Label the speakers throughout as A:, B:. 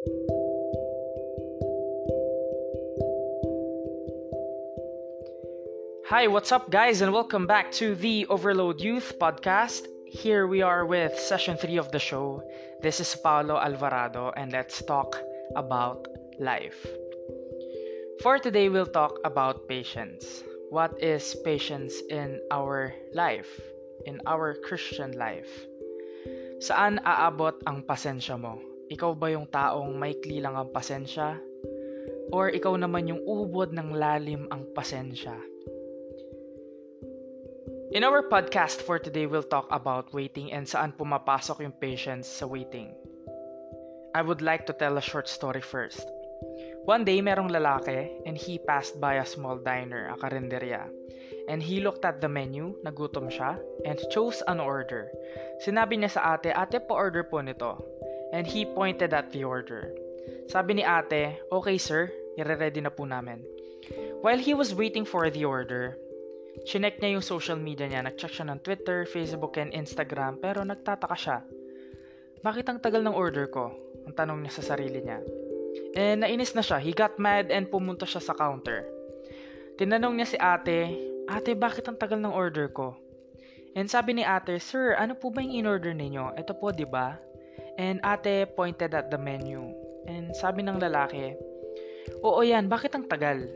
A: Hi, what's up, guys, and welcome back to the Overload Youth podcast. Here we are with session three of the show. This is Paulo Alvarado, and let's talk about life. For today, we'll talk about patience. What is patience in our life, in our Christian life? Saan aabot ang pasensya mo? Ikaw ba yung taong maikli lang ang pasensya? Or ikaw naman yung ubod ng lalim ang pasensya? In our podcast for today, we'll talk about waiting and saan pumapasok yung patience sa waiting. I would like to tell a short story first. One day, merong lalaki and he passed by a small diner, a karinderya. And he looked at the menu, nagutom siya, and chose an order. Sinabi niya sa ate, ate pa-order po nito. And he pointed at the order. Sabi ni ate, okay sir, ire-ready na po namin. While he was waiting for the order, Chinek niya yung social media niya, nag-check siya ng Twitter, Facebook, and Instagram, pero nagtataka siya. Bakit ang tagal ng order ko? Ang tanong niya sa sarili niya. And nainis na siya, he got mad and pumunta siya sa counter. Tinanong niya si ate, ate bakit ang tagal ng order ko? And sabi ni ate, sir, ano po ba yung in-order ninyo? Ito po, di ba? And ate pointed at the menu. And sabi ng lalaki, Oo yan, bakit ang tagal?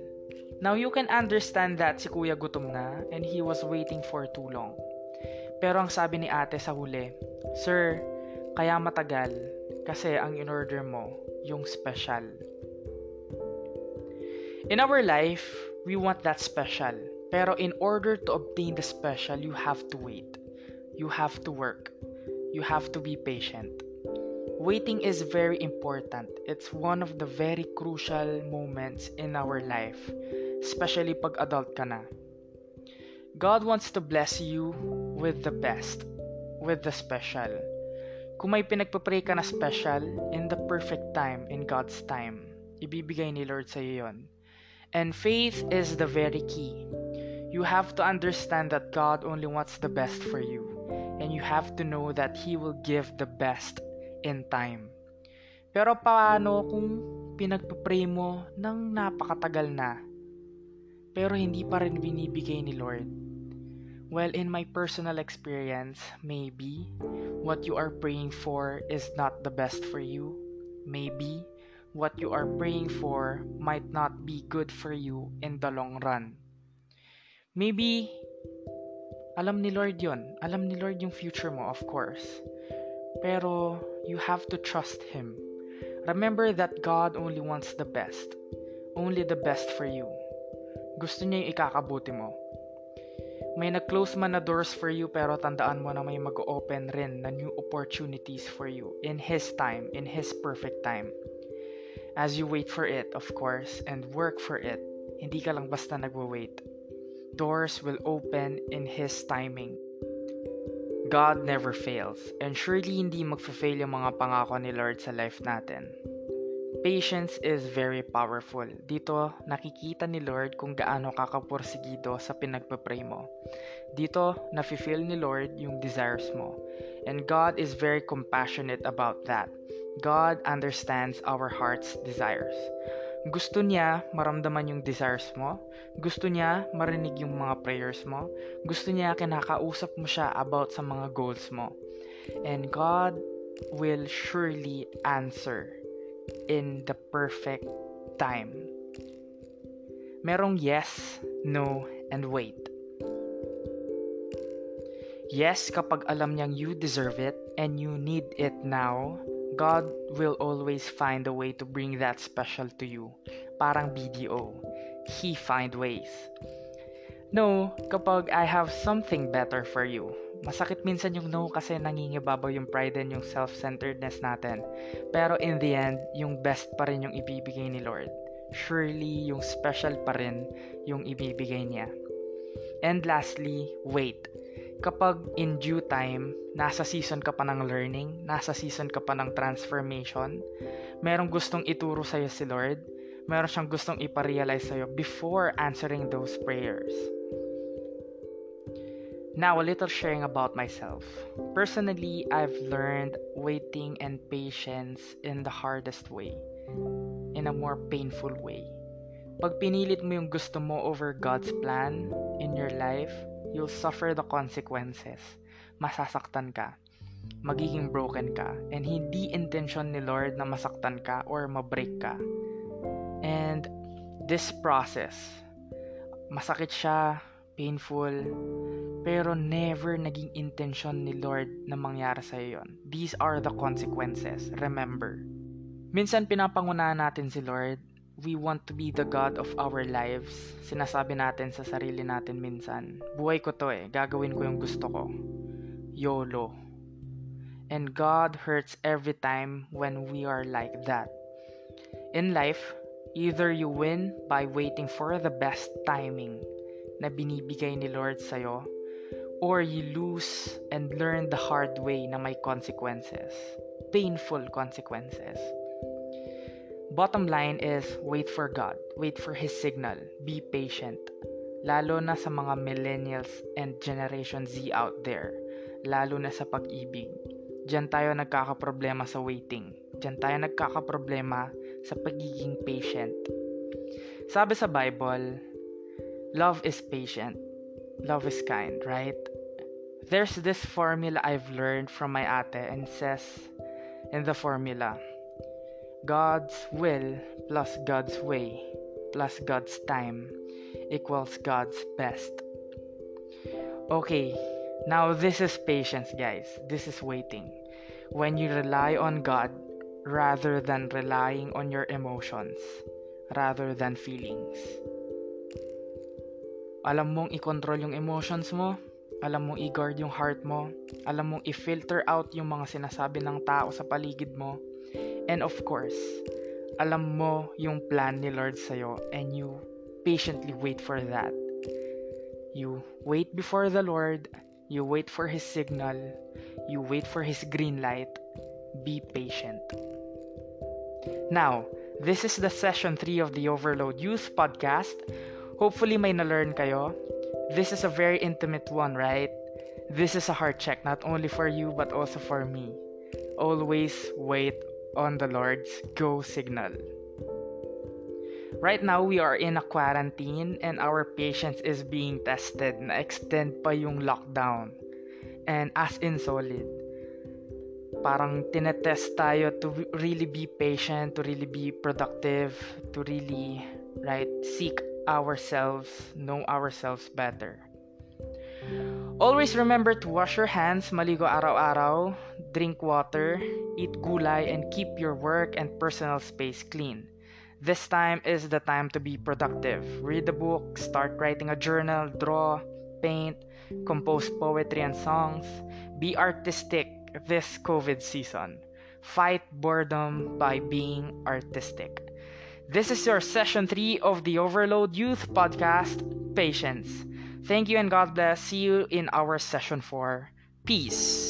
A: Now you can understand that si kuya gutom na and he was waiting for too long. Pero ang sabi ni ate sa huli, Sir, kaya matagal kasi ang in-order mo yung special. In our life, we want that special. Pero in order to obtain the special, you have to wait. You have to work. You have to be patient. Waiting is very important. It's one of the very crucial moments in our life especially pag adult ka na. God wants to bless you with the best, with the special. Kung may pinagpapray ka na special, in the perfect time, in God's time, ibibigay ni Lord sa iyo. And faith is the very key. You have to understand that God only wants the best for you. And you have to know that He will give the best in time. Pero paano kung pinagpapray mo ng napakatagal na pero hindi pa rin binibigay ni Lord. Well, in my personal experience, maybe what you are praying for is not the best for you. Maybe what you are praying for might not be good for you in the long run. Maybe alam ni Lord yon. Alam ni Lord yung future mo, of course. Pero you have to trust Him. Remember that God only wants the best. Only the best for you. Gusto niya yung ikakabuti mo. May nag-close man na doors for you pero tandaan mo na may mag-open rin na new opportunities for you in His time, in His perfect time. As you wait for it, of course, and work for it, hindi ka lang basta nagwa-wait. Doors will open in His timing. God never fails, and surely hindi magfa-fail yung mga pangako ni Lord sa life natin. Patience is very powerful. Dito, nakikita ni Lord kung gaano kakapursigido sa pinagpapray mo. Dito, nafe-feel ni Lord yung desires mo. And God is very compassionate about that. God understands our heart's desires. Gusto niya maramdaman yung desires mo. Gusto niya marinig yung mga prayers mo. Gusto niya kinakausap mo siya about sa mga goals mo. And God will surely answer in the perfect time. Merong yes, no, and wait. Yes, kapag alam niyang you deserve it and you need it now, God will always find a way to bring that special to you. Parang BDO. He find ways. No, kapag I have something better for you, Masakit minsan yung no kasi nangingibabaw yung pride and yung self-centeredness natin. Pero in the end, yung best pa rin yung ibibigay ni Lord. Surely, yung special pa rin yung ibibigay niya. And lastly, wait. Kapag in due time, nasa season ka pa ng learning, nasa season ka pa ng transformation, merong gustong ituro sa'yo si Lord, meron siyang gustong iparealize sa'yo before answering those prayers Now, a little sharing about myself. Personally, I've learned waiting and patience in the hardest way, in a more painful way. Pag pinilit mo yung gusto mo over God's plan in your life, you'll suffer the consequences. Masasaktan ka. Magiging broken ka. And hindi intention ni Lord na masaktan ka or mabreak ka. And this process, masakit siya, painful, pero never naging intention ni Lord na mangyari sa yon. These are the consequences, remember. Minsan pinapangunahan natin si Lord, we want to be the God of our lives. Sinasabi natin sa sarili natin minsan, buhay ko to eh, gagawin ko yung gusto ko. YOLO. And God hurts every time when we are like that. In life, either you win by waiting for the best timing na binibigay ni Lord sa'yo or you lose and learn the hard way na may consequences. Painful consequences. Bottom line is wait for God. Wait for His signal. Be patient. Lalo na sa mga millennials and Generation Z out there. Lalo na sa pag-ibig. Diyan tayo nagkakaproblema sa waiting. Diyan tayo nagkakaproblema sa pagiging patient. Sabi sa Bible, love is patient, love is kind, right? There's this formula I've learned from my ate and says in the formula, God's will plus God's way plus God's time equals God's best. Okay, now this is patience, guys. This is waiting. When you rely on God rather than relying on your emotions, rather than feelings. Alam mong i-control yung emotions mo, alam mong i-guard yung heart mo, alam mong i-filter out yung mga sinasabi ng tao sa paligid mo, and of course, alam mo yung plan ni Lord sa'yo and you patiently wait for that. You wait before the Lord, you wait for His signal, you wait for His green light, be patient. Now, this is the session 3 of the Overload Youth Podcast. Hopefully may na-learn kayo. This is a very intimate one, right? This is a heart check not only for you but also for me. Always wait on the Lord's go signal. Right now, we are in a quarantine and our patience is being tested na extend pa yung lockdown. And as in solid. Parang tinetest tayo to really be patient, to really be productive, to really, right, seek ourselves, know ourselves better. Always remember to wash your hands, maligo araw-araw, drink water, eat gulay, and keep your work and personal space clean. This time is the time to be productive. Read a book, start writing a journal, draw, paint, compose poetry and songs. Be artistic this COVID season. Fight boredom by being artistic. This is your session 3 of the Overload Youth Podcast, Patience. Thank you and God bless. See you in our session 4. Peace.